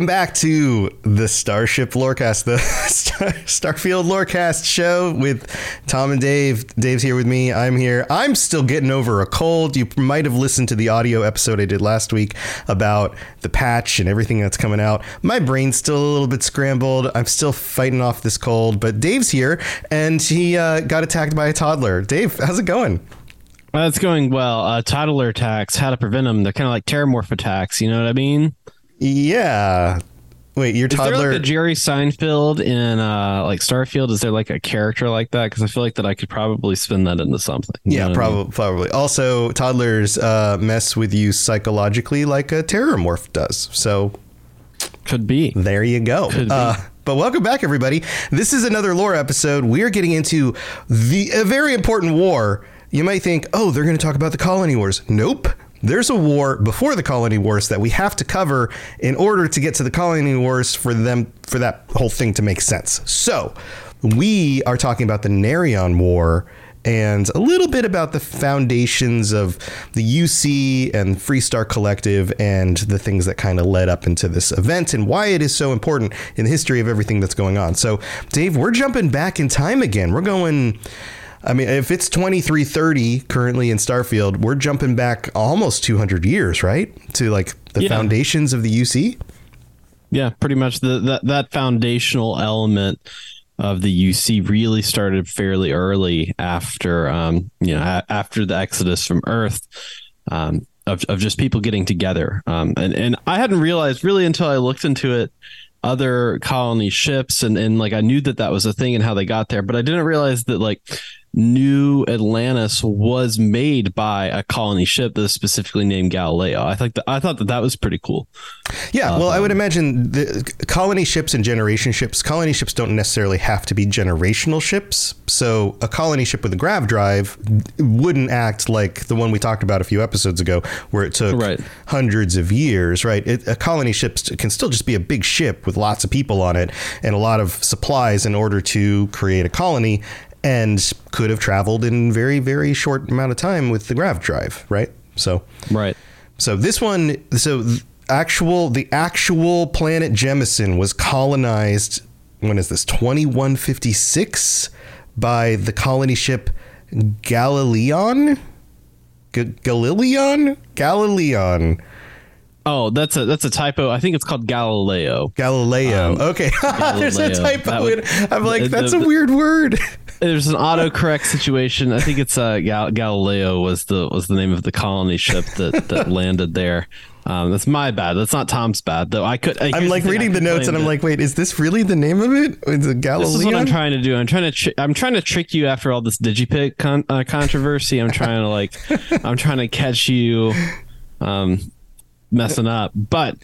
Welcome back to the Starship Lorecast, the Star- Starfield Lorecast show with Tom and Dave. Dave's here with me. I'm here. I'm still getting over a cold. You might have listened to the audio episode I did last week about the patch and everything that's coming out. My brain's still a little bit scrambled. I'm still fighting off this cold, but Dave's here and he uh, got attacked by a toddler. Dave, how's it going? Well, it's going well. Uh, toddler attacks, how to prevent them. They're kind of like terrormorph attacks. You know what I mean? Yeah. Wait, your Is there toddler. like a Jerry Seinfeld in uh, like Starfield? Is there like a character like that? Because I feel like that I could probably spin that into something. You Yeah, what I mean? probably. Probably. Also, toddlers uh, mess with you psychologically like a terrormorph does. So Could be. there you go. Could be. Uh, but welcome back, everybody. This is another lore episode. We are getting into the a very important war. You might think, oh, they're going to talk about the colony wars. Nope. There's a war before the colony wars that we have to cover in order to get to the colony wars for them for that whole thing to make sense. So, we are talking about the Narion War and a little bit about the foundations of the UC and Freestar Collective and the things that kind of led up into this event and why it is so important in the history of everything that's going on. So, Dave, we're jumping back in time again. We're going. I mean, if it's 2330 currently in Starfield, we're jumping back almost 200 years, right? To like the Yeah. foundations of the UC. Yeah, pretty much the that that foundational element of the UC really started fairly early after um you know a- after the exodus from Earth um of of just people getting together um and and I hadn't realized really until I looked into it other colony ships and and like I knew that that was a thing and how they got there but I didn't realize that like New Atlantis was made by a colony ship that is specifically named Galileo. I think that I thought that that was pretty cool. Yeah, well, I would um, imagine the colony ships and generation ships. Colony ships don't necessarily have to be generational ships. So a colony ship with a grav drive wouldn't act like the one we talked about a few episodes ago, where it took Right. hundreds of years. Right? It, a colony ship can still just be a big ship with lots of people on it and a lot of supplies in order to create a colony, and could have traveled in very very short amount of time with the grav drive. Right? So. Right. So this one, so actual the actual planet Jemison was colonized. When is this? Twenty one fifty six by the colony ship Galileon. G- Galileon, Galileon, Oh, that's a that's a typo. I think it's called Galileo. Galileo. okay, there's a Um, typo. Would- I'm like, the- that's the- a weird word. There's an autocorrect situation. I think it's uh, Gal- Galileo was the was the name of the colony ship that that landed there. Um, that's my bad. That's not Tom's bad though. I could. I, I'm like reading the notes and I'm like, wait, is this really the name of it? Is it Galileon? This is what I'm trying to do. I'm trying to tr- I'm trying to trick you after all this DigiPick con- uh, controversy. I'm trying to like I'm trying to catch you um messing up. But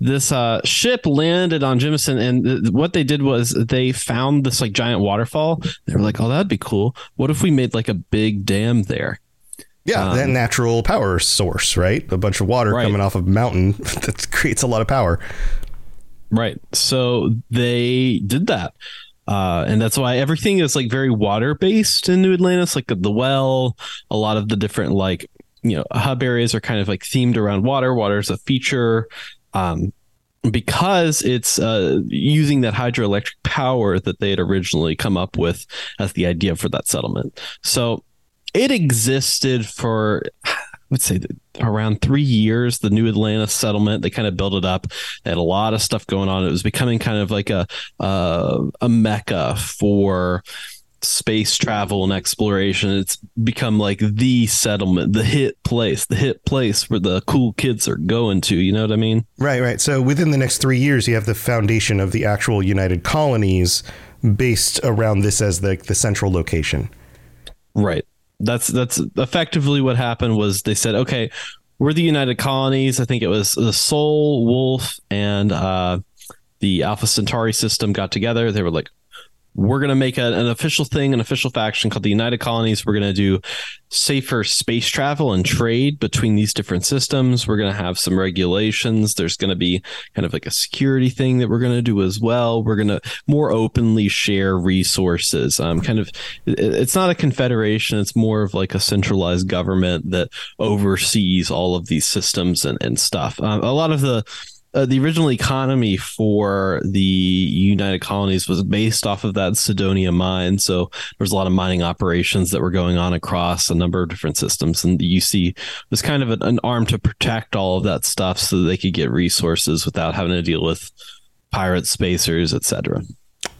this uh ship landed on Jemison and th- what they did was they found this like giant waterfall. They were like, "Oh, that'd be cool. What if we made like a big dam there?" Yeah, that natural power source, right? A bunch of water Um, Right. coming off of a mountain that creates a lot of power. Right. So they did that. Uh, and that's why everything is like very water based in New Atlantis, like the well, a lot of the different like, you know, hub areas are kind of like themed around water. Water is a feature. Um, because it's uh, using that hydroelectric power that they had originally come up with as the idea for that settlement. So it existed for would say around three years, the New Atlantis settlement. They kind of built it up. They had a lot of stuff going on. It was becoming kind of like a uh, a mecca for space travel and exploration. It's become like the settlement, the hit place, the hit place where the cool kids are going to. You know what I mean? Right, right. So within the next three years, you have the foundation of the actual United Colonies based around this as the the central location. Right. That's that's effectively what happened. Was they said, okay, we're the United Colonies. I think it was the Sol, Wolf, and uh, the Alpha Centauri system got together. They were like, we're going to make a, an official thing, an official faction called the United Colonies. We're going to do safer space travel and trade between these different systems. We're going to have some regulations. There's going to be kind of like a security thing that we're going to do as well. We're going to more openly share resources. Um, kind of, it's not a confederation. It's more of like a centralized government that oversees all of these systems and, and stuff. Um, a lot of the uh, the original economy for the United Colonies was based off of that Cydonia mine. So there was a lot of mining operations that were going on across a number of different systems, and the UC was kind of an, an arm to protect all of that stuff so that they could get resources without having to deal with pirate spacers, etc.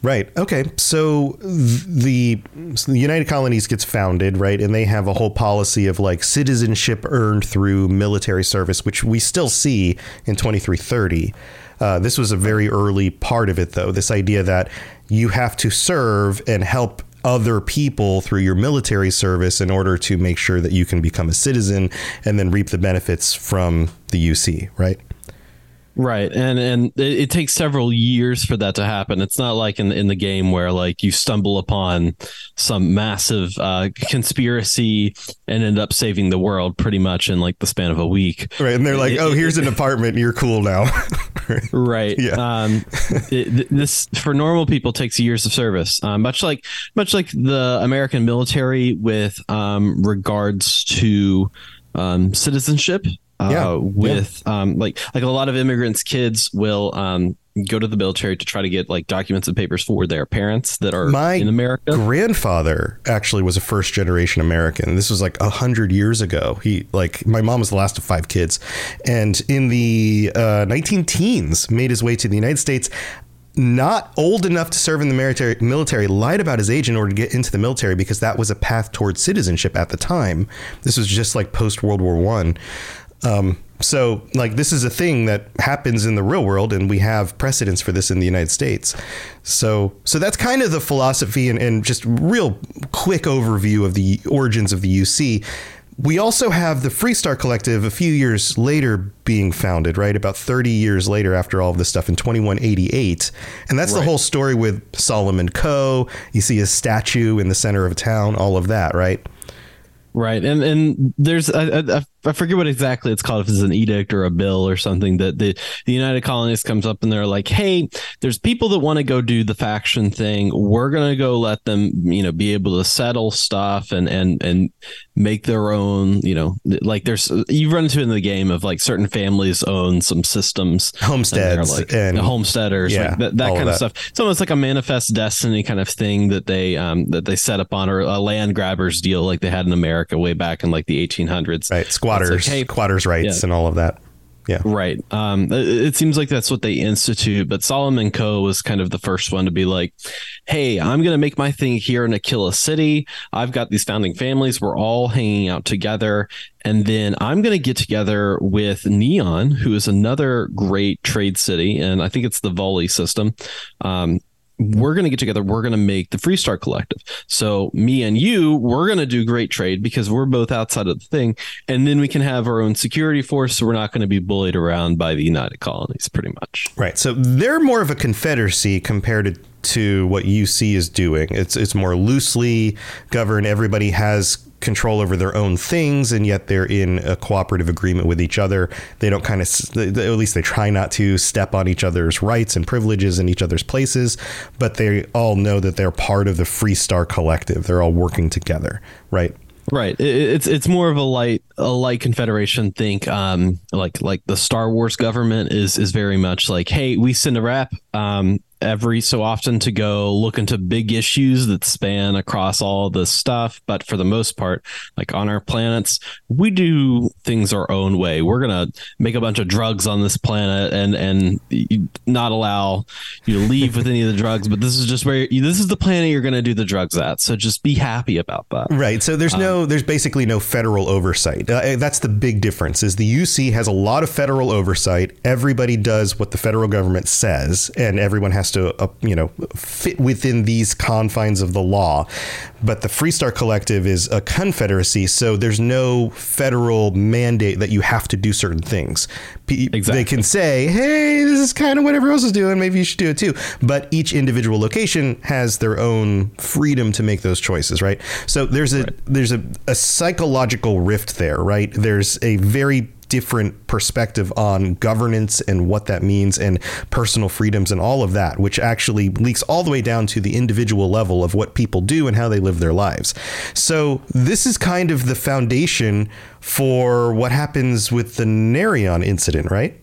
Right. Okay. So the, so the United Colonies gets founded, right, and they have a whole policy of like citizenship earned through military service, which we still see in 2330. Uh, this was a very early part of it, though. This idea that you have to serve and help other people through your military service in order to make sure that you can become a citizen and then reap the benefits from the UC, right? Right, and and it, it, takes several years for that to happen. It's not like in in the game where like you stumble upon some massive uh, conspiracy and end up saving the world pretty much in like the span of a week. Right, and they're like, it, "Oh, here's an apartment. You're cool now." right. Yeah. Um, this for normal people takes years of service, um, much like much like the American military with um, regards to um, citizenship yeah. Uh, with yeah. um, like like a lot of immigrants' kids will um, go to the military to try to get like documents and papers for their parents that are My in America. Grandfather actually was a first generation American. This was like a hundred years ago. He like my mom was the last of five kids, and in the uh, 19 teens made his way to the United States not old enough to serve in the military, military lied about his age in order to get into the military because that was a path towards citizenship at the time. This was just like post World War One. Um, so, like, this is a thing that happens in the real world, and we have precedents for this in the United States. So, so that's kind of the philosophy and, and just real quick overview of the origins of the UC. We also have the Freestar Collective a few years later being founded, right? About 30 years later after all of this stuff in 2188. And that's right. the whole story with Solomon Coe. You see a statue in the center of town, all of that, right? Right, and and there's I, I, I, forget what exactly it's called if it's an edict or a bill or something that the the United Colonies comes up and they're like, hey, there's people that want to go do the faction thing. We're gonna go let them, you know, be able to settle stuff and and and make their own, you know, like there's you run into in the game of like certain families own some systems, homesteads, and, like, and homesteaders, yeah, like that, that kind of, stuff. It's almost like a manifest destiny kind of thing that they um that they set up on or a land grabbers deal like they had in America way back in like the 1800s. Right, squatters, like, hey, squatters' rights, yeah. and all of that. Yeah. Right. Um, it, it, seems like that's what they institute, but Solomon Coe was kind of the first one to be like, hey, I'm going to make my thing here in Aquila City. I've got these founding families. We're all hanging out together. And then I'm going to get together with Neon, who is another great trade city. And I think it's the Volii system. Um, we're going to get together. We're going to make the Freestar Collective. So me and you, we're going to do great trade because we're both outside of the thing, and then we can have our own security force. So we're not going to be bullied around by the United Colonies, pretty much. Right. So they're more of a confederacy compared to to what UC is doing. It's it's more loosely governed. Everybody has control over their own things, and yet they're in a cooperative agreement with each other. They don't kind of, at least they try not to step on each other's rights and privileges in each other's places, but they all know that they're part of the Freestar Collective. They're all working together, right? Right. It's it's more of a light a light confederation think um like like the Star Wars government is is very much like hey we send a rep um every so often to go look into big issues that span across all this stuff. But for the most part, like on our planets, we do things our own way. We're gonna make a bunch of drugs on this planet and and not allow you to leave with any of the drugs. But this is just where you, this is the planet you're gonna do the drugs at. So just be happy about that. Right. So there's no, there's basically no federal oversight. Uh, that's the big difference. Is the UC has a lot of federal oversight. Everybody does what the federal government says, and everyone has to, uh, you know, fit within these confines of the law. But the Freestar Collective is a confederacy, so there's no federal mandate that you have to do certain things. P- Exactly. They can say, "Hey, this is kind of what everyone else is doing. Maybe you should do it too." But each individual location has their own freedom to make those choices, right? So there's a there's a, a psychological rift there, right? There's a very different perspective on governance and what that means and personal freedoms and all of that, which actually leaks all the way down to the individual level of what people do and how they live their lives. So this is kind of the foundation for what happens with the Narion incident, right?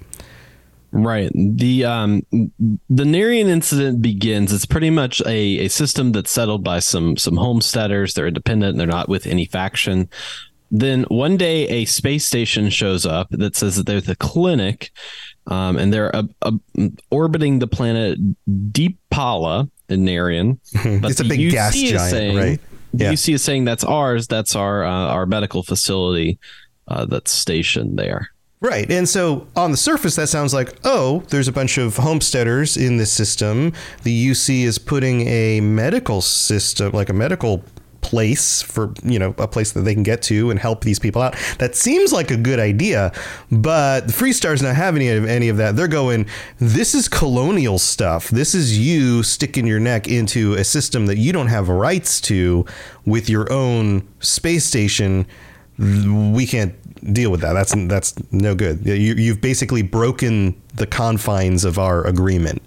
Right. The um the Narion incident begins. It's pretty much a, a system that's settled by some some homesteaders. They're independent and they're not with any faction. Then one day a space station shows up that says that there's a clinic, um, and they're uh, uh, orbiting the planet Deep Pala in Narion. But It's a big gas UC is giant, saying- right? The Yeah. UC is saying that's ours. That's our uh, our medical facility uh, that's stationed there. Right. And so on the surface, that sounds like, oh, there's a bunch of homesteaders in this system. The UC is putting a medical system, like a medical place for, you know, a place that they can get to and help these people out. That seems like a good idea, but the Freestar's not having any of, any of that. They're going, this is colonial stuff. This is you sticking your neck into a system that you don't have rights to with your own space station we can't deal with that. That's that's no good. You, you've basically broken the confines of our agreement.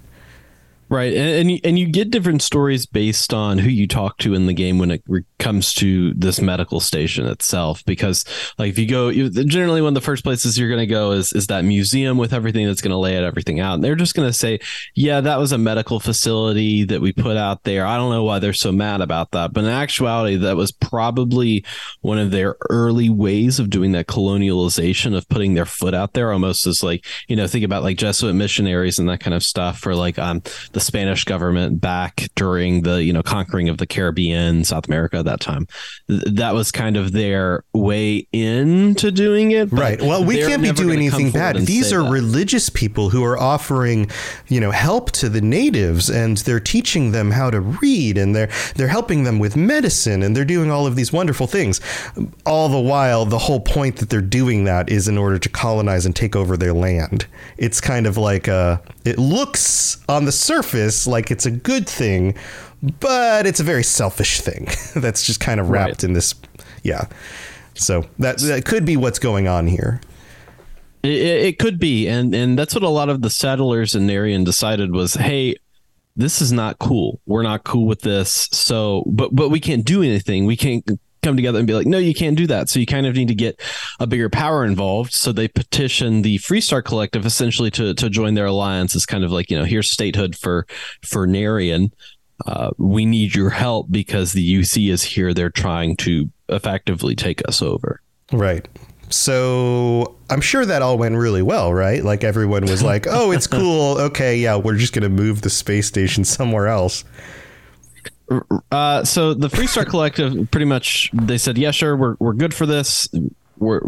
Right, and and you, and you get different stories based on who you talk to in the game when it re- comes to this medical station itself. Because like if you go, you, generally one of the first places you're going to go is is that museum with everything that's going to lay out everything out. And they're just going to say, yeah, that was a medical facility that we put out there. I don't know why they're so mad about that, but in actuality, that was probably one of their early ways of doing that colonialization of putting their foot out there, almost as like you know think about like Jesuit missionaries and that kind of stuff for like um the Spanish government back during the you know conquering of the Caribbean, South America at that time. Th- that was kind of their way into doing it. Right. Well, we can't be doing anything bad. These are that. religious people who are offering, you know, help to the natives and they're teaching them how to read and they're they're helping them with medicine and they're doing all of these wonderful things. All the while the whole point that they're doing that is in order to colonize and take over their land. It's kind of like uh it looks on the surface like it's a good thing, but it's a very selfish thing that's just kind of wrapped Right. in this yeah. So that that could be what's going on here. It, it it could be, and and that's what a lot of the settlers in Narion decided was, hey, this is not cool. We're not cool with this. So, but but we can't do anything. We can't come together and be like, no, you can't do that. So you kind of need to get a bigger power involved. So they petition the Freestar Collective essentially to to join their alliance. It's kind of like you know, here's statehood for for Narion. Uh, we need your help because the UC is here. They're trying to effectively take us over. Right. So I'm sure that all went really well, right? Like everyone was like, "Oh, it's cool. Okay, yeah, we're just going to move the space station somewhere else." Uh, so the Freestar Collective pretty much they said, yeah, sure, we're we're good for this. We're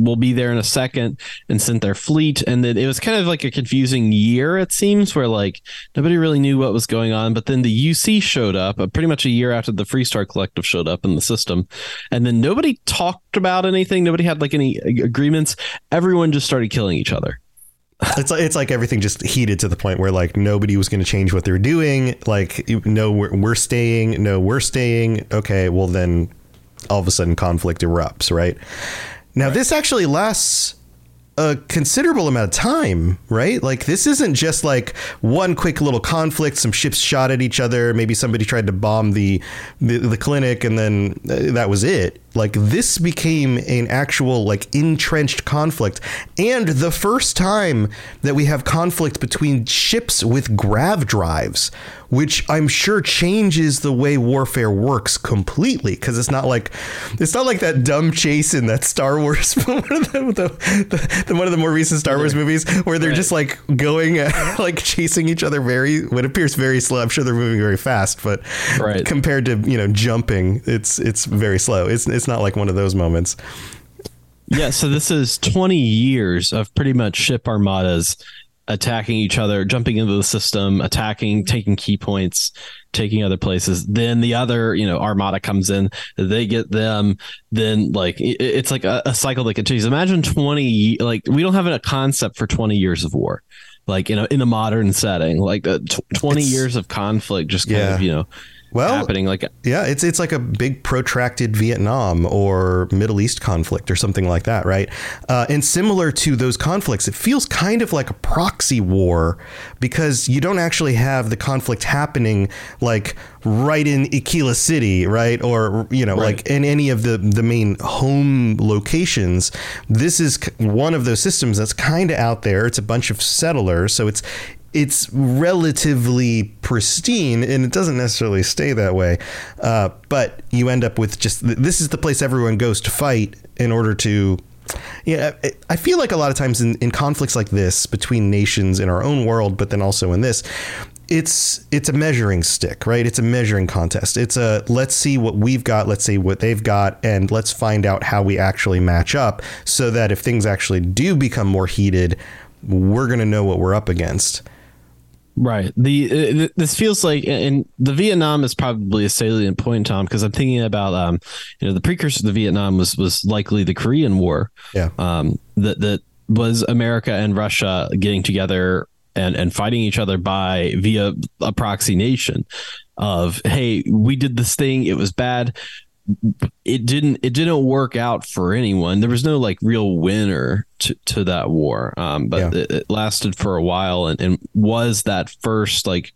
we'll be there in a second and sent their fleet. And then it was kind of like a confusing year it seems where like nobody really knew what was going on. But then the uc showed up uh, pretty much a year after the Free freestar collective showed up in the system. And then nobody talked about anything. Nobody had like any ag- agreements. Everyone just started killing each other It's like it's like everything just heated to the point where like nobody was going to change what they're doing. Like no, we're, we're staying. No, we're staying. Okay, well then, all of a sudden conflict erupts. Right now, this actually lasts a considerable amount of time, right? Like this isn't just like one quick little conflict. Some ships shot at each other. Maybe somebody tried to bomb the the, the clinic, and then uh, that was it. Like this became an actual like entrenched conflict, and the first time that we have conflict between ships with grav drives, which I'm sure changes the way warfare works completely because it's not like it's not like that dumb chase in that Star Wars one of the, the, the, one of the more recent Star Wars movies where they're Right. just like going uh, like chasing each other very what appears very slow. I'm sure they're moving very fast, but Right. compared to you know jumping, it's it's very slow. It's it's not like one of those moments. Yeah, so this is 20 years of pretty much ship armadas attacking each other, jumping into the system, attacking, taking key points, taking other places. Then the other, you know, armada comes in, they get them. Then like it- it's like a, a cycle that continues. Imagine 20 like we don't have a concept for 20 years of war. Like in a in a modern setting, like uh, tw 20 It's- years of conflict just kind Yeah. of, you know, Well, happening like Yeah, it's it's like a big protracted Vietnam or Middle East conflict or something like that, right? Uh, and similar to those conflicts, it feels kind of like a proxy war because you don't actually have the conflict happening like right in Aquila City, right? Or you know, Right. like in any of the the main home locations. This is one of those systems that's kind of out there. It's a bunch of settlers, so it's it's relatively pristine and it doesn't necessarily stay that way. Uh, but you end up with just this is the place everyone goes to fight in order to. Yeah, I- I feel like a lot of times in, in conflicts like this between nations in our own world, but then also in this, it's it's a measuring stick, right? It's a measuring contest. It's a let's see what we've got, let's see what they've got, and let's find out how we actually match up, so that if things actually do become more heated, we're gonna know what we're up against. Right. The uh, this feels like, and the Vietnam is probably a salient point, Tom, because I'm thinking about, um, you know, the precursor to the Vietnam was was likely the Korean War. Yeah. Um, that that was America and Russia getting together and and fighting each other by via a proxy nation. Of hey, we did this thing, it was bad. It didn't it didn't work out for anyone. There was no like real winner to, to that war. Um, but Yeah. it, it lasted for a while and, and was that first like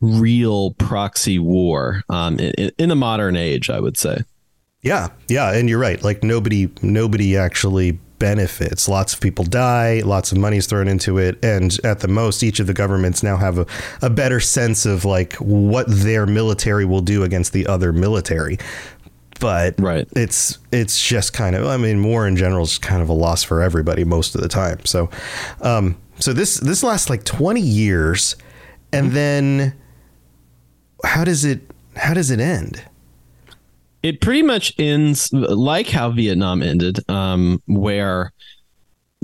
real proxy war um, in, in the modern age, I would say. Yeah, yeah, and you're right. Like nobody, nobody actually benefits. Lots of people die. Lots of money's thrown into it, and at the most, each of the governments now have a, a better sense of like what their military will do against the other military. But Right. it's it's just kind of. I mean, war in general is kind of a loss for everybody most of the time. So, um, so this this lasts like 20 years, and then how does it how does it end? It pretty much ends like how Vietnam ended, um, where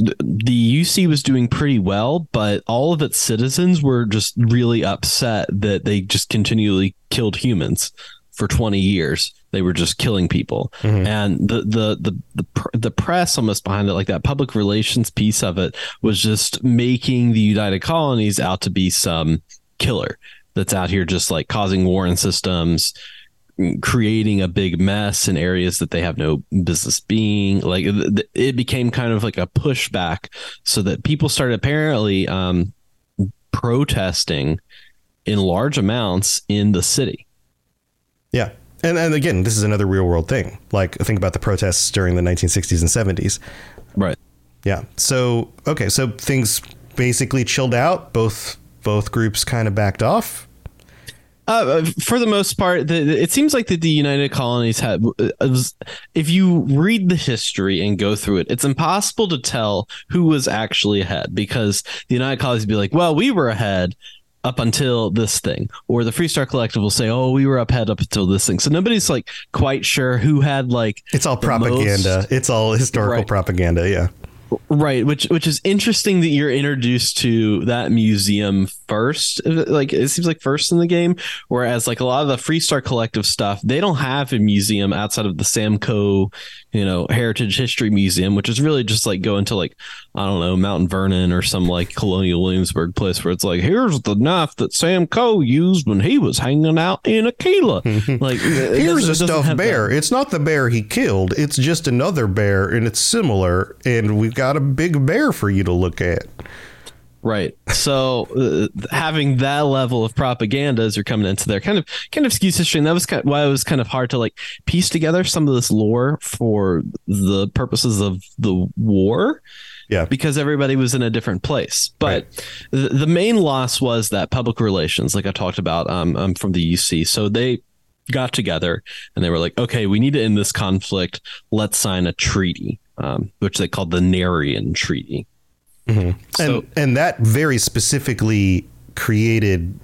th- the UC was doing pretty well, but all of its citizens were just really upset that they just continually killed humans for 20 years. They were just killing people, and the the the the, the press almost behind it, like that public relations piece of it, was just making the United Colonies out to be some killer that's out here just like causing war in systems, creating a big mess in areas that they have no business being. Like it became kind of like a pushback, so that people started apparently um, protesting in large amounts in the city. Yeah. And, and again, this is another real world thing. Like, think about the protests during the 1960s and 70s. Right. Yeah. So, okay. So things basically chilled out. Both both groups kind of backed off. Uh, for the most part, the, the- it seems like that the United Colonies had. uh, was- If you read the history and go through it, it's impossible to tell who was actually ahead because the United Colonies would be like, "Well, we were ahead up until this thing," or the Free Star Collective will say, "Oh, we were up ahead up until this thing." So nobody's like quite sure who had like It's all propaganda. most- it's all historical Right. propaganda. Yeah. Right, which which is interesting that you're introduced to that museum first. Like it seems like first in the game, whereas like a lot of the Freestar Collective stuff, they don't have a museum outside of the Sam Coe you know heritage history museum which is really just like going to like i don't know mount vernon or some like colonial williamsburg place where it's like here's the knife that sam coe used when he was hanging out in aquila like Here's a stuffed have that. bear. It's not the bear he killed. It's just another bear, and it's similar. And we've got a big bear for you to look at. Right. So uh, having that level of propaganda as you're coming into there kind of kind of skews history, and that was kind why it was kind of hard to like piece together some of this lore for the purposes of the war. Yeah. because everybody was in a different place. But the, the main loss was that public relations, like I talked about, um, um, from the UC. So they got together and they were like, okay, we need to end this conflict. Let's sign a treaty, um, which they called the Narion Treaty. Mm-hmm. So- and and that very specifically created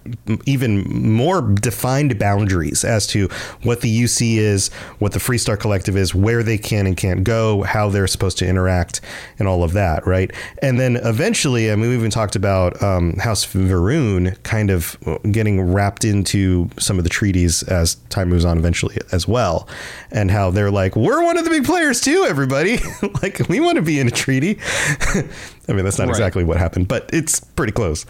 even more defined boundaries as to what the UC is, what the Freestar Collective is, where they can and can't go, how they're supposed to interact, and all of that, right? And then eventually, I mean, we even talked about um, House Va'ruun kind of getting wrapped into some of the treaties as time moves on, eventually as well, and how they're like, we're one of the big players too, everybody. like, we want to be in a treaty. I mean, that's not Right. exactly what happened, but it's pretty close.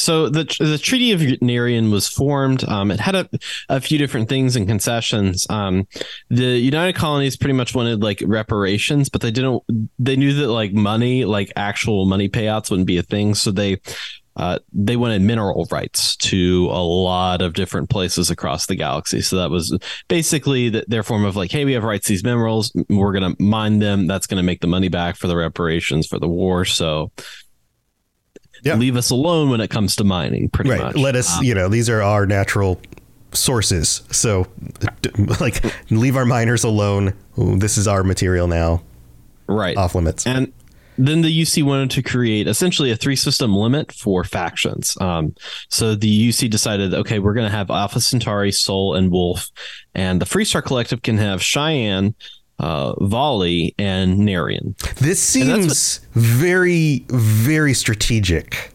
So the the Treaty of Narion was formed. Um, it had a, a few different things and concessions. Um, the United Colonies pretty much wanted like reparations, but they didn't. They knew that like money, like actual money payouts, wouldn't be a thing. So they uh, they wanted mineral rights to a lot of different places across the galaxy. So that was basically the, their form of like, hey, we have rights to these minerals. We're gonna mine them. That's gonna make the money back for the reparations for the war. So. Yeah. Leave us alone when it comes to mining, pretty right much. let us Um, you know these are our natural sources so like leave our miners alone Ooh, this is our material now right. off limits And then the UC wanted to create essentially a three system limit for factions. Um, so the UC decided, okay, we're going to have Alpha Centauri, Sol, and Wolf, and the Freestar Collective can have Cheyenne, uh, Volii, and Narion. this seems very very strategic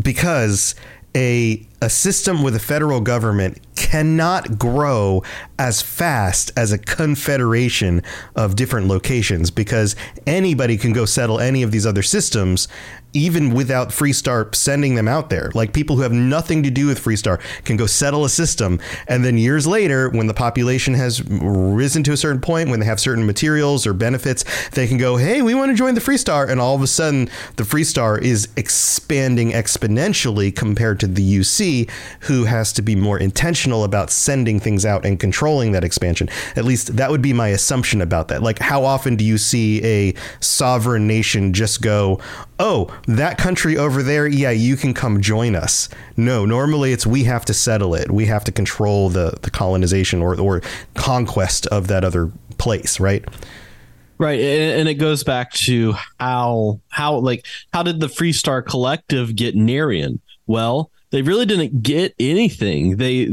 because a a system with a federal government cannot grow as fast as a confederation of different locations because anybody can go settle any of these other systems even without Freestar sending them out there. Like people who have nothing to do with Freestar can go settle a system and then years later when the population has risen to a certain point when they have certain materials or benefits they can go hey we want to join the Freestar and all of a sudden the Freestar is expanding exponentially compared to the UC who has to be more intentional about sending things out and controlling that expansion. At least that would be my assumption about that. Like, how often do you see a sovereign nation just go, oh, that country over there, yeah, you can come join us? No, normally it's we have to settle it. We have to control the, the colonization or, or conquest of that other place, right? Right, and, it goes back to how how like how did the Freestar Collective get Narion? Well, they really didn't get anything. They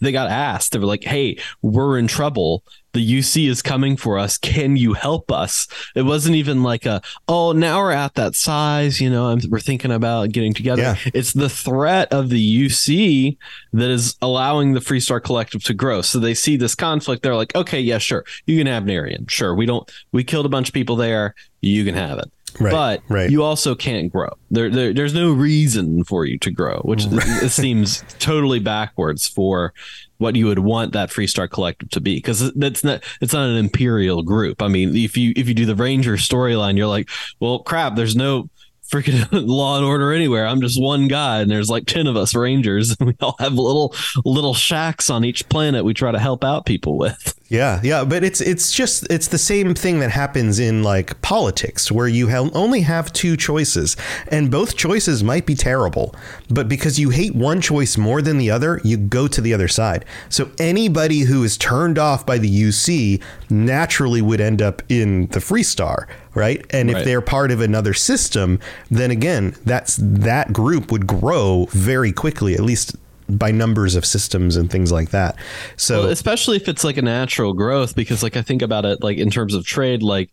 they got asked. They were like, "Hey, we're in trouble. The UC is coming for us. Can you help us?" It wasn't even like a, "Oh, now we're at that size. You know, I'm, we're thinking about getting together." Yeah. It's the threat of the UC that is allowing the Freestar Collective to grow. So they see this conflict. They're like, "Okay, yeah, sure, you can have Narion. Sure, we don't. We killed a bunch of people there. You can have it." Right, but right. you also can't grow. There, there, there's no reason for you to grow, which it seems totally backwards for what you would want that Freestar Collective to be, because that's not it's not an imperial group. I mean, if you if you do the Ranger storyline, you're like, well, crap, there's no freaking law and order anywhere. I'm just one guy, and there's like ten of us Rangers, and we all have little little shacks on each planet we try to help out people with. Yeah, yeah, but it's it's just it's the same thing that happens in like politics where you only have two choices and both choices might be terrible, but because you hate one choice more than the other, you go to the other side. So anybody who is turned off by the UC naturally would end up in the Freestar, right? And if they're part of another system, then again, that's that group would grow very quickly, at least by numbers of systems and things like that. So Well, especially if it's like a natural growth, because like I think about it, like in terms of trade, like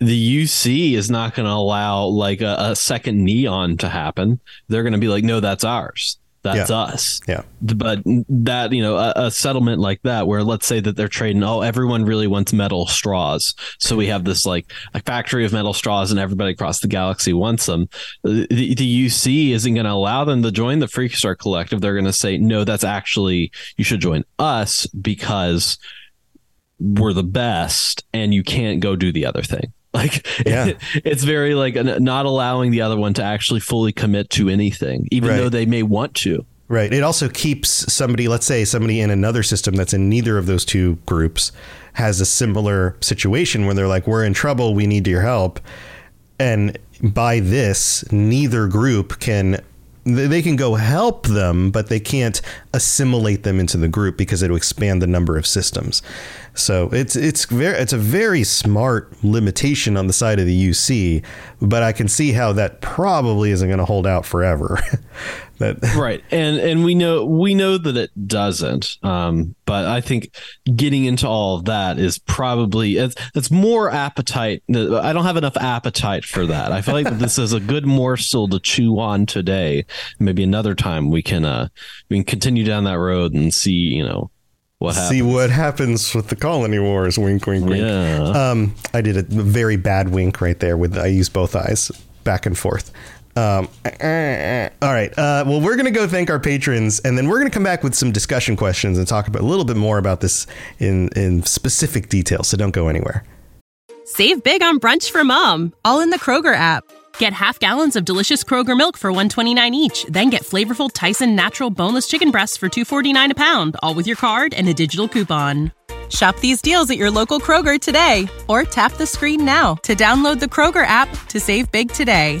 the UC is not going to allow like a, a second neon to happen. They're going to be like, no, that's ours. That's Yeah. us. Yeah. But that, you know, a, a settlement like that, where let's say that they're trading, oh, everyone really wants metal straws. So we have this like a factory of metal straws and everybody across the galaxy wants them. Uh, the, the UC isn't going to allow them to join the Freakstar Collective. They're going to say, no, that's actually, you should join us because we're the best and you can't go do the other thing. Like Yeah. it's very like not allowing the other one to actually fully commit to anything, even Right. though they may want to. Right. It also keeps somebody, let's say somebody in another system that's in neither of those two groups has a similar situation where they're like, we're in trouble, we need your help. And by this, neither group can. They can go help them, but they can't assimilate them into the group because it'll expand the number of systems. So it's it's very it's a very smart limitation on the side of the UC, but I can see how that probably isn't going to hold out forever. that right and and we know we know that it doesn't um but i think getting into all of that is probably it's, it's more appetite i don't have enough appetite for that i feel like this is a good morsel to chew on today maybe another time we can uh we can continue down that road and see you know what happens see what happens with the colony wars. Wink, wink, wink. yeah Um, I did a very bad wink right there. With I use both eyes back and forth. Um, all right. Uh, well, we're gonna go thank our patrons, and then we're gonna come back with some discussion questions and talk about a little bit more about this in in specific detail. So don't go anywhere. Save big on brunch for mom, all in the Kroger app. Get half gallons of delicious Kroger milk for 129 each, then get flavorful Tyson natural boneless chicken breasts for 249 a pound, all with your card and a digital coupon. Shop these deals at your local Kroger today or tap the screen now to download the Kroger app to save big today.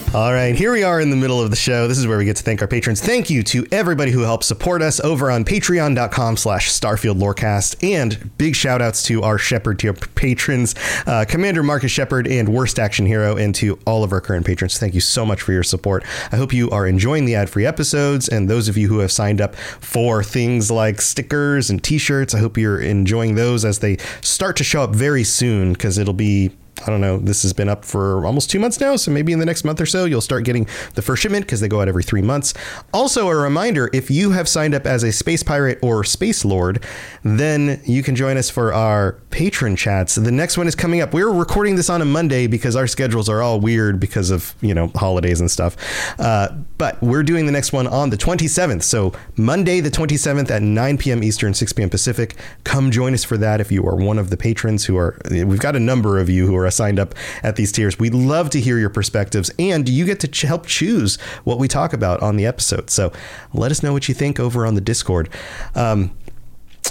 All right, here we are in the middle of the show. This is where we get to thank our patrons. Thank you to everybody who helps support us over on patreon.com slash starfield lorecast. And big shout outs to our Shepherd tier patrons, uh, Commander Marcus Shepard and Worst Action Hero, and to all of our current patrons. Thank you so much for your support. I hope you are enjoying the ad free episodes. And those of you who have signed up for things like stickers and t shirts, I hope you're enjoying those as they start to show up very soon because it'll be I don't know. This has been up for almost two months now, so maybe in the next month or so you'll start getting the first shipment because they go out every three months. Also, a reminder: if you have signed up as a space pirate or space lord, then you can join us for our patron chats. The next one is coming up. We're recording this on a Monday because our schedules are all weird because of you know holidays and stuff. Uh, but we're doing the next one on the 27th. So Monday, the 27th at 9 p.m. Eastern, 6 p.m. Pacific. Come join us for that if you are one of the patrons who are. We've got a number of you who are signed up at these tiers. We'd love to hear your perspectives, and you get to ch- help choose what we talk about on the episode. So let us know what you think over on the Discord. Um,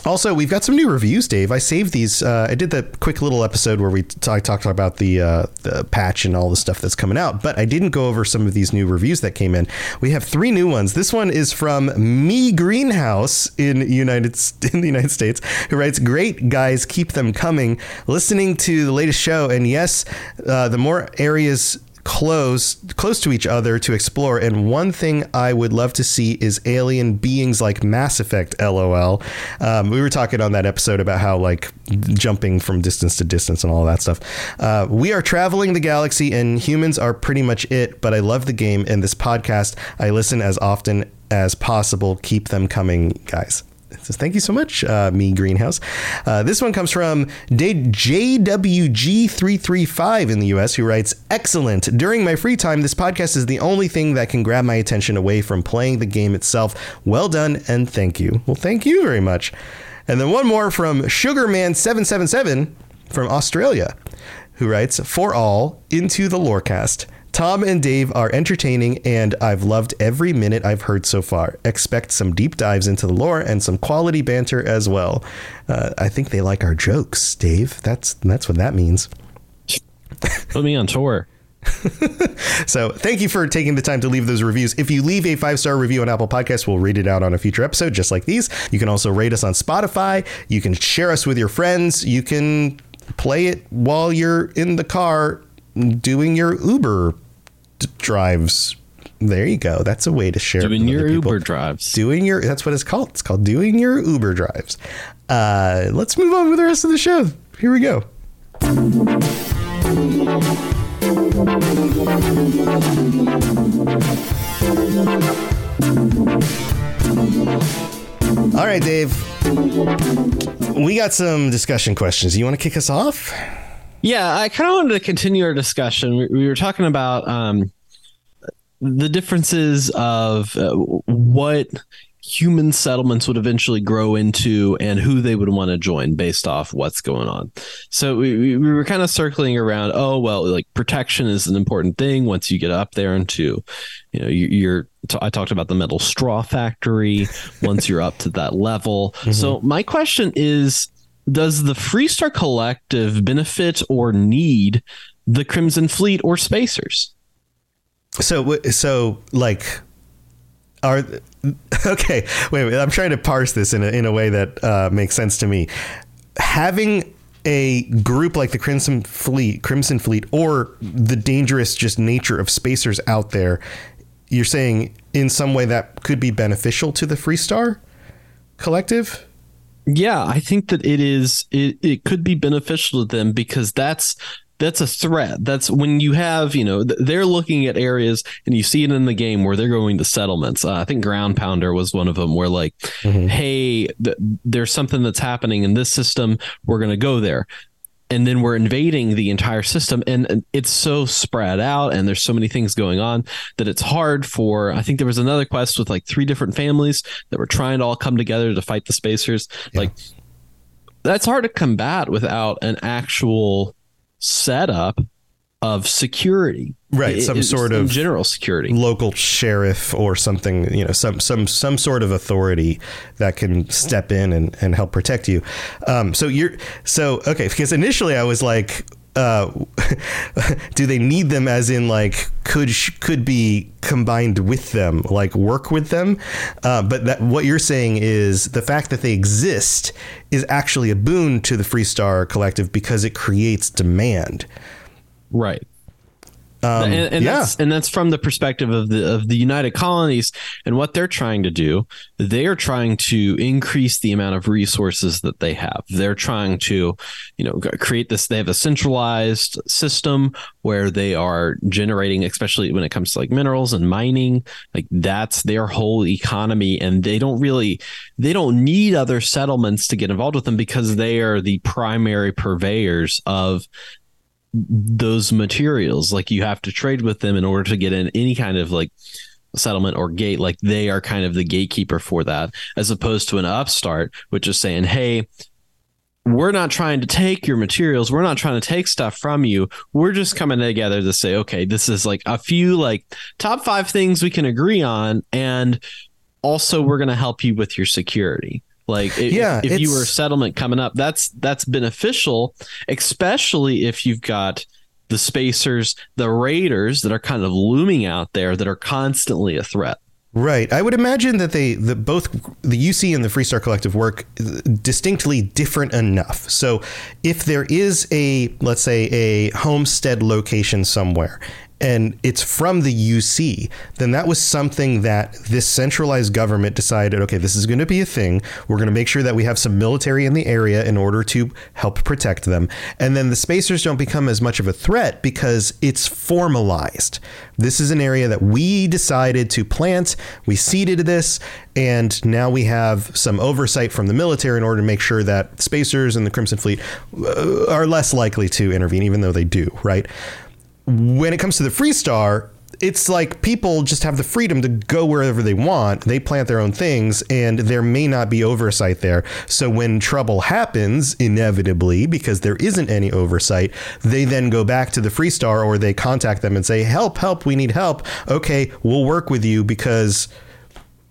also, we've got some new reviews, Dave. I saved these. Uh, I did the quick little episode where we t- I talked about the uh, the patch and all the stuff that's coming out, but I didn't go over some of these new reviews that came in. We have three new ones. This one is from Me Greenhouse in United in the United States, who writes, "Great guys, keep them coming. Listening to the latest show, and yes, uh, the more areas." Close close to each other to explore. And one thing i would love to see is alien beings like mass effect lol. Um, we were talking on that episode about how like jumping from distance to distance and all that stuff. Uh, we are traveling the galaxy and humans are pretty much it but i love the game and this podcast. I listen as often as possible. Keep them coming guys so thank you so much, uh, me greenhouse. Uh, this one comes from JWG335 in the US, who writes, Excellent. During my free time, this podcast is the only thing that can grab my attention away from playing the game itself. Well done, and thank you. Well, thank you very much. And then one more from Sugarman777 from Australia, who writes, For all, into the Lorecast. Tom and Dave are entertaining, and I've loved every minute I've heard so far. Expect some deep dives into the lore and some quality banter as well. Uh, I think they like our jokes, Dave. That's that's what that means. Put me on tour. So thank you for taking the time to leave those reviews. If you leave a five star review on Apple Podcasts, we'll read it out on a future episode, just like these. You can also rate us on Spotify. You can share us with your friends. You can play it while you're in the car doing your Uber d- drives. There you go. That's a way to share. Doing your people. Uber drives. Doing your that's what it's called. It's called doing your Uber drives. Uh, let's move on with the rest of the show. Here we go. All right, Dave. We got some discussion questions. You want to kick us off? Yeah, I kind of wanted to continue our discussion. We, we were talking about um, the differences of uh, what human settlements would eventually grow into and who they would want to join based off what's going on. So we, we we were kind of circling around, oh, well, like protection is an important thing once you get up there into, you know, you, you're, I talked about the metal straw factory once you're up to that level. So my question is, does the Freestar Collective benefit or need the Crimson Fleet or Spacers? So, so like, are okay? Wait, wait, I'm trying to parse this in a in a way that uh, makes sense to me. Having a group like the Crimson Fleet, Crimson Fleet, or the dangerous just nature of spacers out there, you're saying in some way that could be beneficial to the Freestar Collective. Yeah, I think that it is. It, it could be beneficial to them because that's that's a threat. That's when you have you know they're looking at areas and you see it in the game where they're going to settlements. Uh, I think Ground Pounder was one of them where like, hey, th- there's something that's happening in this system. We're going to go there. And then we're invading the entire system and it's so spread out and there's so many things going on that it's hard for i think there was another quest with like three different families that were trying to all come together to fight the spacers. Like that's hard to combat without an actual setup of security Right, It- some sort of general security local sheriff or something, you know, some some some sort of authority that can step in and, and help protect you. Um, so you're so okay because initially I was like, uh, do they need them? As in, like, could sh- could be combined with them, like work with them. Uh, but that what you're saying is the fact that they exist is actually a boon to the Freestar Collective because it creates demand. Right. And and Um, yeah. that's and that's from the perspective of the of the United Colonies and what they're trying to do. They are trying to increase the amount of resources that they have. They're trying to, you know, create this. They have a centralized system where they are generating, especially when it comes to like minerals and mining. Like that's their whole economy, and they don't really they don't need other settlements to get involved with them because they are the primary purveyors of those materials like you have to trade with them in order to get in any kind of like settlement or gate like they are kind of the gatekeeper for that as opposed to an upstart which is saying hey we're not trying to take your materials. We're not trying to take stuff from you. We're just coming together to say okay this is like a few like top 5 things we can agree on and also we're going to help you with your security like if, Yeah, if you it's- were a settlement coming up that's that's beneficial especially if you've got the spacers the raiders that are kind of looming out there that are constantly a threat Right. I would imagine that they, the, both the UC and the Freestar Collective work uh, distinctly different enough. So if there is a, let's say, a homestead location somewhere and it's from the UC, then that was something that this centralized government decided, okay, this is going to be a thing. We're going to make sure that we have some military in the area in order to help protect them. And then the spacers don't become as much of a threat because it's formalized. This is an area that we decided to plant. We seeded this, and now we have some oversight from the military in order to make sure that spacers and the Crimson Fleet uh, are less likely to intervene, even though they do, right? When it comes to the Freestar, it's like people just have the freedom to go wherever they want. They plant their own things, and there may not be oversight there. So when trouble happens, inevitably, because there isn't any oversight, they then go back to the Freestar or they contact them and say, "Help! Help! We need help." Okay, we'll work with you because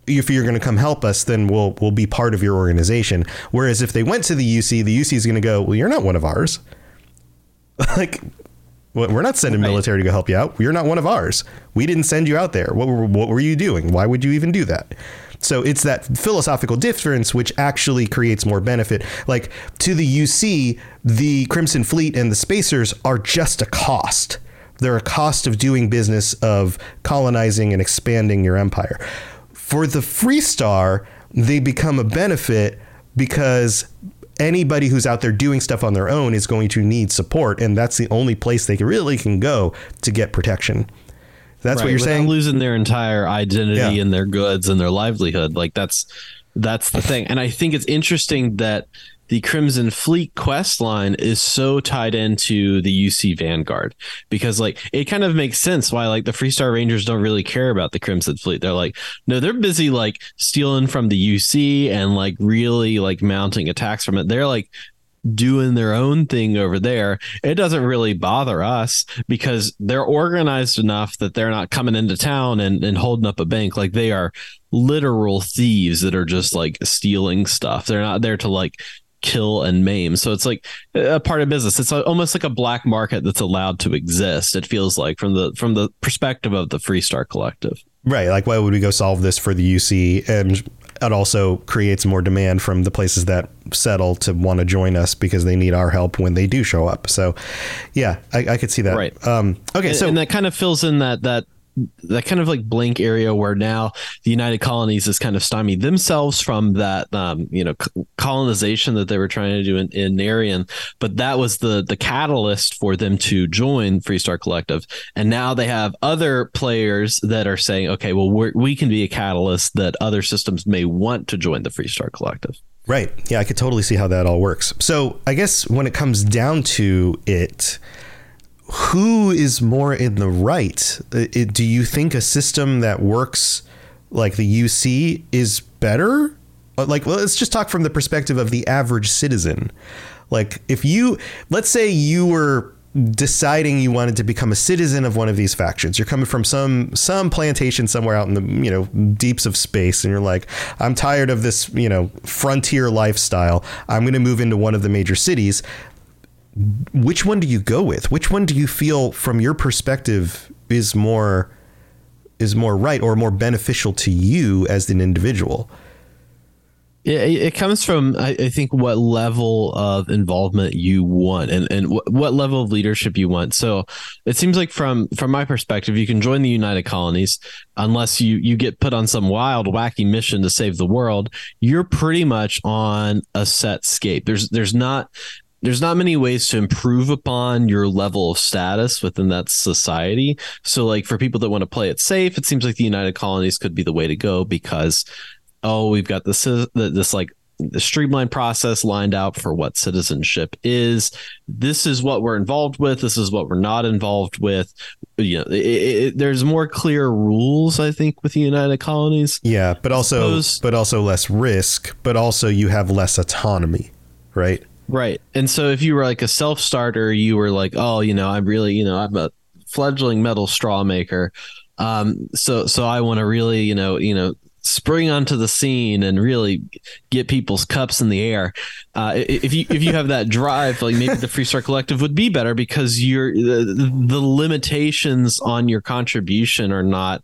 if you're going to come help us, then we'll we'll be part of your organization. Whereas if they went to the UC, the UC is going to go, "Well, you're not one of ours." like we're not sending military to go help you out. You're not one of ours. We didn't send you out there. What were, what were you doing? Why would you even do that? So it's that philosophical difference which actually creates more benefit. Like to the UC, the Crimson Fleet and the Spacers are just a cost. They're a cost of doing business, of colonizing and expanding your empire. For the Free Star, they become a benefit because anybody who's out there doing stuff on their own is going to need support, and that's the only place they really can go to get protection. That's Right, what you're saying. losing their entire identity Yeah. and their goods and their livelihood. Like that's that's the thing. And I think it's interesting that the Crimson Fleet quest line is so tied into the UC Vanguard because like it kind of makes sense why like the Freestar Rangers don't really care about the Crimson Fleet. They're like, no, they're busy like stealing from the UC and like really like mounting attacks from it. They're like doing their own thing over there. It doesn't really bother us because they're organized enough that they're not coming into town and, and holding up a bank. Like they are literal thieves that are just like stealing stuff. They're not there to like kill and maim. So it's like a part of business. It's almost like a black market that's allowed to exist. It feels like from the from the perspective of the Freestar Collective. Right. Like, why would we go solve this for the UC? And it also creates more demand from the places that settle to want to join us because they need our help when they do show up. So, yeah, I, I could see that. Right. Um, okay. and, So, and that kind of fills in that that that kind of like blank area where now the United Colonies is kind of stymied themselves from that um, you know c- colonization that they were trying to do in, in Narion, but that was the the catalyst for them to join Freestar Collective, and now they have other players that are saying, okay, well we can be a catalyst that other systems may want to join the Freestar Collective. Right. Yeah, I could totally see how that all works. So I guess when it comes down to it, who is more in the right? Uh, do you think a system that works like the UC is better? Uh, Like, well, let's just talk from the perspective of the average citizen. Like, if you, let's say you were deciding you wanted to become a citizen of one of these factions you're coming from some some plantation somewhere out in the you know deeps of space and you're like i'm tired of this you know frontier lifestyle i'm going to move into one of the major cities which one do you go with which one do you feel from your perspective is more is more right or more beneficial to you as an individual Yeah, it, comes from I, think what level of involvement you want and and wh- what level of leadership you want. So it seems like from from my perspective, you can join the United Colonies unless you you get put on some wild wacky mission to save the world. You're pretty much on a set scape. There's there's not there's not many ways to improve upon your level of status within that society. So, like for people that want to play it safe, it seems like the United Colonies could be the way to go because, oh, we've got this this like the streamlined process lined out for what citizenship is. This is what we're involved with. This is what we're not involved with. You know, it, it, there's more clear rules, I think, with the United Colonies. yeah but also but also less risk but also you have less autonomy right Right. And so if you were like a self starter, you were like, oh, you know, I'm really, you know, I'm a fledgling metal straw maker. Um, so so I want to really, you know, you know, spring onto the scene and really get people's cups in the air. Uh, if you if you have that drive, like maybe the Free Freestar Collective would be better because you're the, the limitations on your contribution are not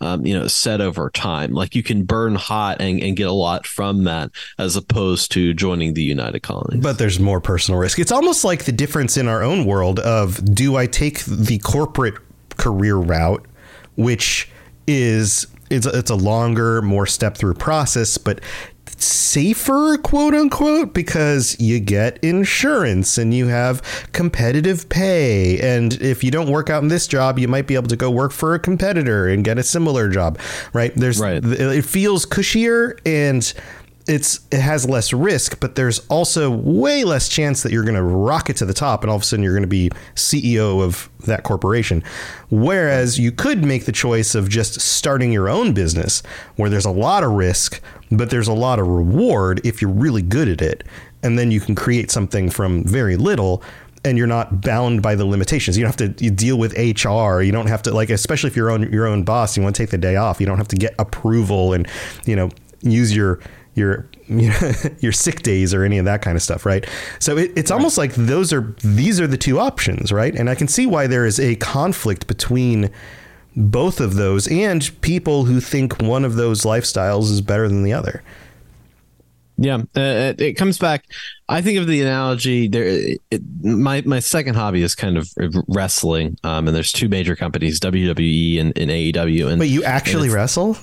um, you know, set over time. Like you can burn hot and, and get a lot from that as opposed to joining the United Colonies. But there's more personal risk. It's almost like the difference in our own world of do I take the corporate career route, which is it's it's a longer, more step through process, but safer, quote unquote, because you get insurance and you have competitive pay. And if you don't work out in this job, you might be able to go work for a competitor and get a similar job, right? There's Right. it feels cushier and it's it has less risk, but there's also way less chance that you're going to rocket to the top and all of a sudden you're going to be CEO of that corporation. Whereas you could make the choice of just starting your own business where there's a lot of risk, but there's a lot of reward if you're really good at it. And then you can create something from very little and you're not bound by the limitations. You don't have to deal with HR. You don't have to like, especially if you're own your own boss. You want to take the day off. You don't have to get approval and you know use your your you know, your sick days or any of that kind of stuff, right? So it, it's almost like those are these are the two options, right? And I can see why there is a conflict between both of those and people who think one of those lifestyles is better than the other. Yeah, uh, it, it, comes back. I think of the analogy there. It, my my second hobby is kind of wrestling, um, and there's two major companies, WWE and, and AEW. And but you actually and wrestle?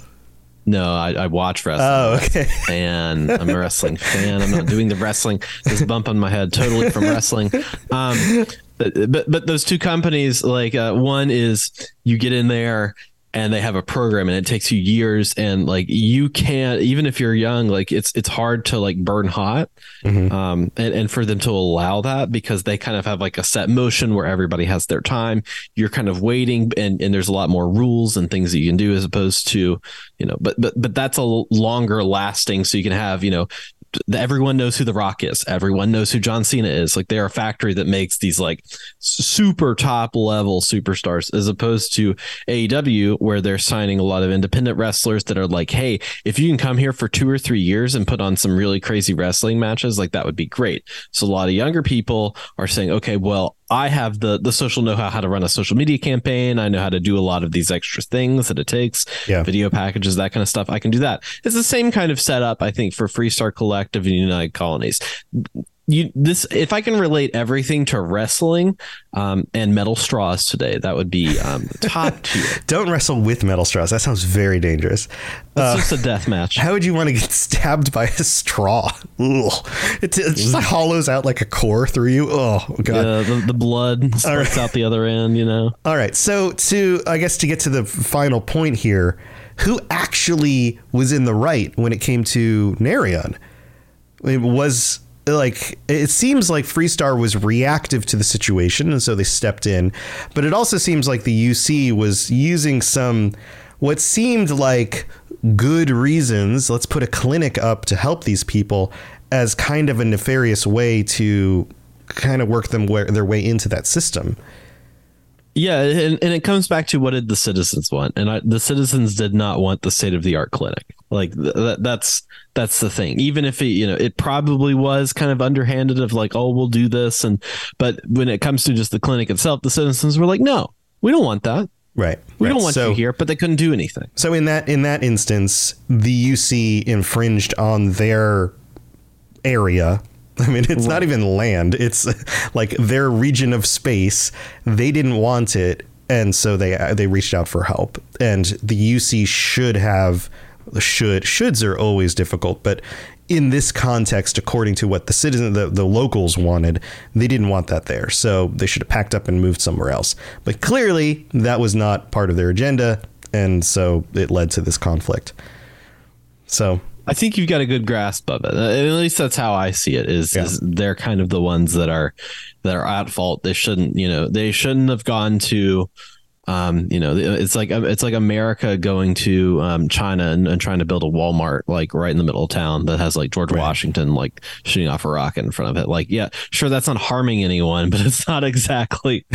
No, I, I watch wrestling. Oh, okay. And I'm a wrestling fan. I'm not doing the wrestling. This bump on my head totally from wrestling. Um, but but those two companies, like uh, one is you get in there and they have a program and it takes you years and like you can't even if you're young like it's it's hard to like burn hot mm-hmm. um and, and for them to allow that because they kind of have like a set motion where everybody has their time you're kind of waiting and and there's a lot more rules and things that you can do as opposed to you know but but but that's a longer lasting so you can have you know everyone knows who The Rock is. Everyone knows who John Cena is. Like they're a factory that makes these like super top level superstars, as opposed to AEW, where they're signing a lot of independent wrestlers that are like, hey, if you can come here for two or three years and put on some really crazy wrestling matches, like that would be great. So a lot of younger people are saying, okay, well, I have the the social know how how to run a social media campaign. I know how to do a lot of these extra things that it takes, yeah. video packages, that kind of stuff. I can do that. It's the same kind of setup, I think, for Freestar Collective and United Colonies you this if I can relate everything to wrestling um, and metal straws today, that would be um, top tier. Don't wrestle with metal straws. That sounds very dangerous. It's uh, just a death match. How would you want to get stabbed by a straw? Ugh. It, it just like hollows out like a core through you. Oh god. Yeah, the, the blood splits right. out the other end. You know. All right. So to I guess to get to the final point here, who actually was in the right when it came to Narion? It was like it seems like Freestar was reactive to the situation and so they stepped in. But it also seems like the UC was using some what seemed like good reasons let's put a clinic up to help these people as kind of a nefarious way to kind of work them their way into that system. Yeah, and, and it comes back to what did the citizens want, and I, the citizens did not want the state of the art clinic. Like th- that's that's the thing. Even if it, you know, it probably was kind of underhanded of like, oh, we'll do this, and but when it comes to just the clinic itself, the citizens were like, no, we don't want that. Right. We right. don't want so, you here, but they couldn't do anything. So in that in that instance, the UC infringed on their area I mean, it's right. not even land. It's like their region of space. They didn't want it, and so they they reached out for help. And the UC should have should shoulds are always difficult, but in this context, according to what the citizen the, the locals wanted, they didn't want that there. So they should have packed up and moved somewhere else. But clearly, that was not part of their agenda, and so it led to this conflict. So I think you've got a good grasp of it. At least that's how I see it. Is, yeah. is they're kind of the ones that are that are at fault. They shouldn't, you know, they shouldn't have gone to um, you know, it's like it's like America going to um, China and, and, trying to build a Walmart like right in the middle of town that has like George right. Washington like shooting off a rocket in front of it. Like, yeah, sure, that's not harming anyone, but it's not exactly.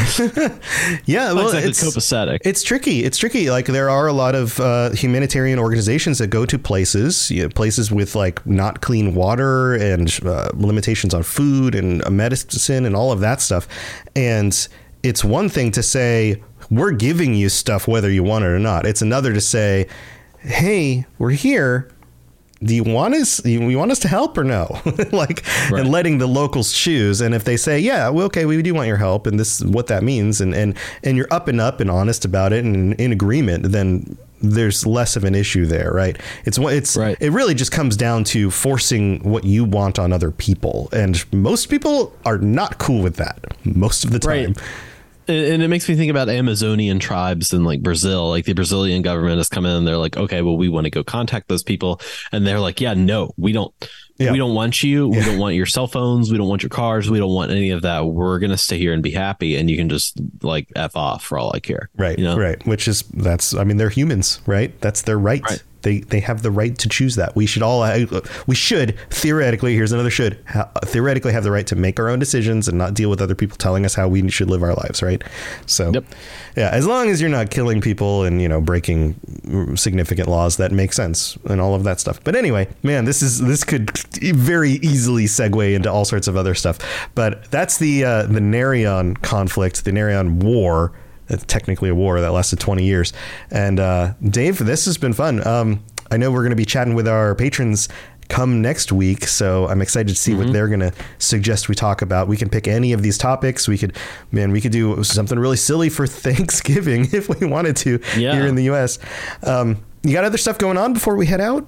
yeah, well, exactly it's copacetic. It's tricky. It's tricky. Like there are a lot of uh, humanitarian organizations that go to places, you know, places with like not clean water and uh, limitations on food and medicine and all of that stuff, and it's one thing to say we're giving you stuff whether you want it or not. It's another to say, hey, we're here. Do you want us? You want us to help or no? like, right. and letting the locals choose. And if they say, yeah, well, okay, we do want your help, and this is what that means, and and and you're up and up and honest about it and in agreement, then there's less of an issue there, right? It's it's right. it really just comes down to forcing what you want on other people, and most people are not cool with that most of the time. Right and it makes me think about Amazonian tribes in like Brazil. Like the Brazilian government has come in and they're like, okay, well, we want to go contact those people, and they're like, yeah, no, we don't. Yeah. We don't want you. We don't want your cell phones. We don't want your cars. We don't want any of that. We're gonna stay here and be happy, and you can just like f off for all I care. Right. You know? Right. Which is that's. I mean, they're humans, right? That's their right. right. They they have the right to choose that. We should all we should theoretically here's another should ha- theoretically have the right to make our own decisions and not deal with other people telling us how we should live our lives, right? So yep. yeah, as long as you're not killing people and you know breaking significant laws that make sense and all of that stuff. But anyway, man, this is this could very easily segue into all sorts of other stuff. But that's the uh, the Narion conflict, the Narion war It's technically a war that lasted 20 years. And uh, Dave, this has been fun. Um, I know we're going to be chatting with our patrons come next week. So I'm excited to see mm-hmm. what they're going to suggest we talk about. We can pick any of these topics. We could, man, we could do something really silly for Thanksgiving if we wanted to yeah. here in the U.S. Um, you got other stuff going on before we head out?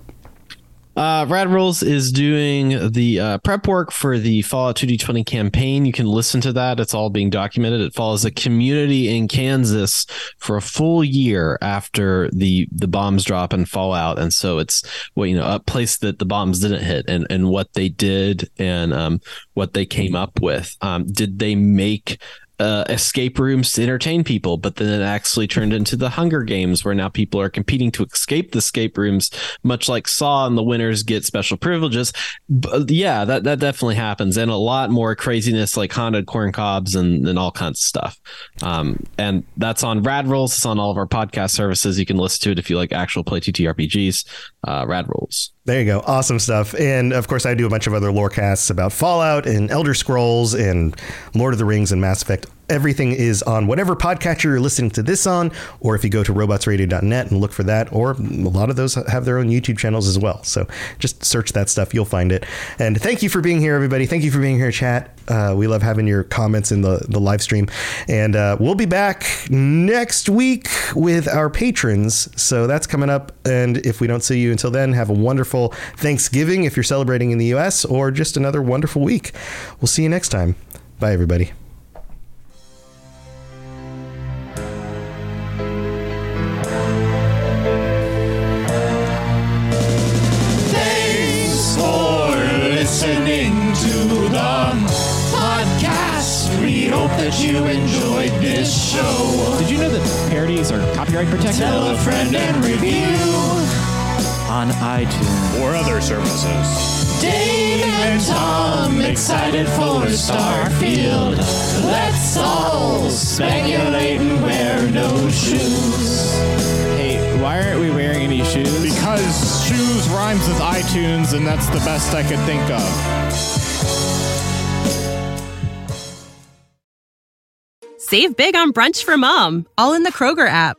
Uh, Rad Rolls is doing the uh, prep work for the Fallout 2D20 campaign. You can listen to that. It's all being documented. It follows a community in Kansas for a full year after the the bombs drop and Fallout, and so it's well, you know, a place that the bombs didn't hit, and and what they did, and um, what they came up with. Um, did they make uh, escape rooms to entertain people, but then it actually turned into the Hunger Games, where now people are competing to escape the escape rooms, much like Saw, and the winners get special privileges. But yeah, that that definitely happens, and a lot more craziness like haunted corn cobs and, and all kinds of stuff. Um, and that's on Rad Rolls. It's on all of our podcast services. You can listen to it if you like actual play TTRPGs. Uh, Rad Rolls. There you go. Awesome stuff. And of course, I do a bunch of other lore casts about Fallout and Elder Scrolls and Lord of the Rings and Mass Effect everything is on whatever podcatcher you're listening to this on, or if you go to robotsradio.net and look for that, or a lot of those have their own YouTube channels as well. So just search that stuff, you'll find it. And thank you for being here, everybody. Thank you for being here, chat. Uh, we love having your comments in the, the live stream. And uh, we'll be back next week with our patrons. So that's coming up. And if we don't see you until then, have a wonderful Thanksgiving if you're celebrating in the US, or just another wonderful week. We'll see you next time. Bye, everybody. Copyright protected? Tell a friend and review on iTunes or other services. Dave and Tom excited for Starfield. Let's all speculate and wear no shoes. Hey, why aren't we wearing any shoes? Because shoes rhymes with iTunes, and that's the best I could think of. Save big on brunch for mom, all in the Kroger app.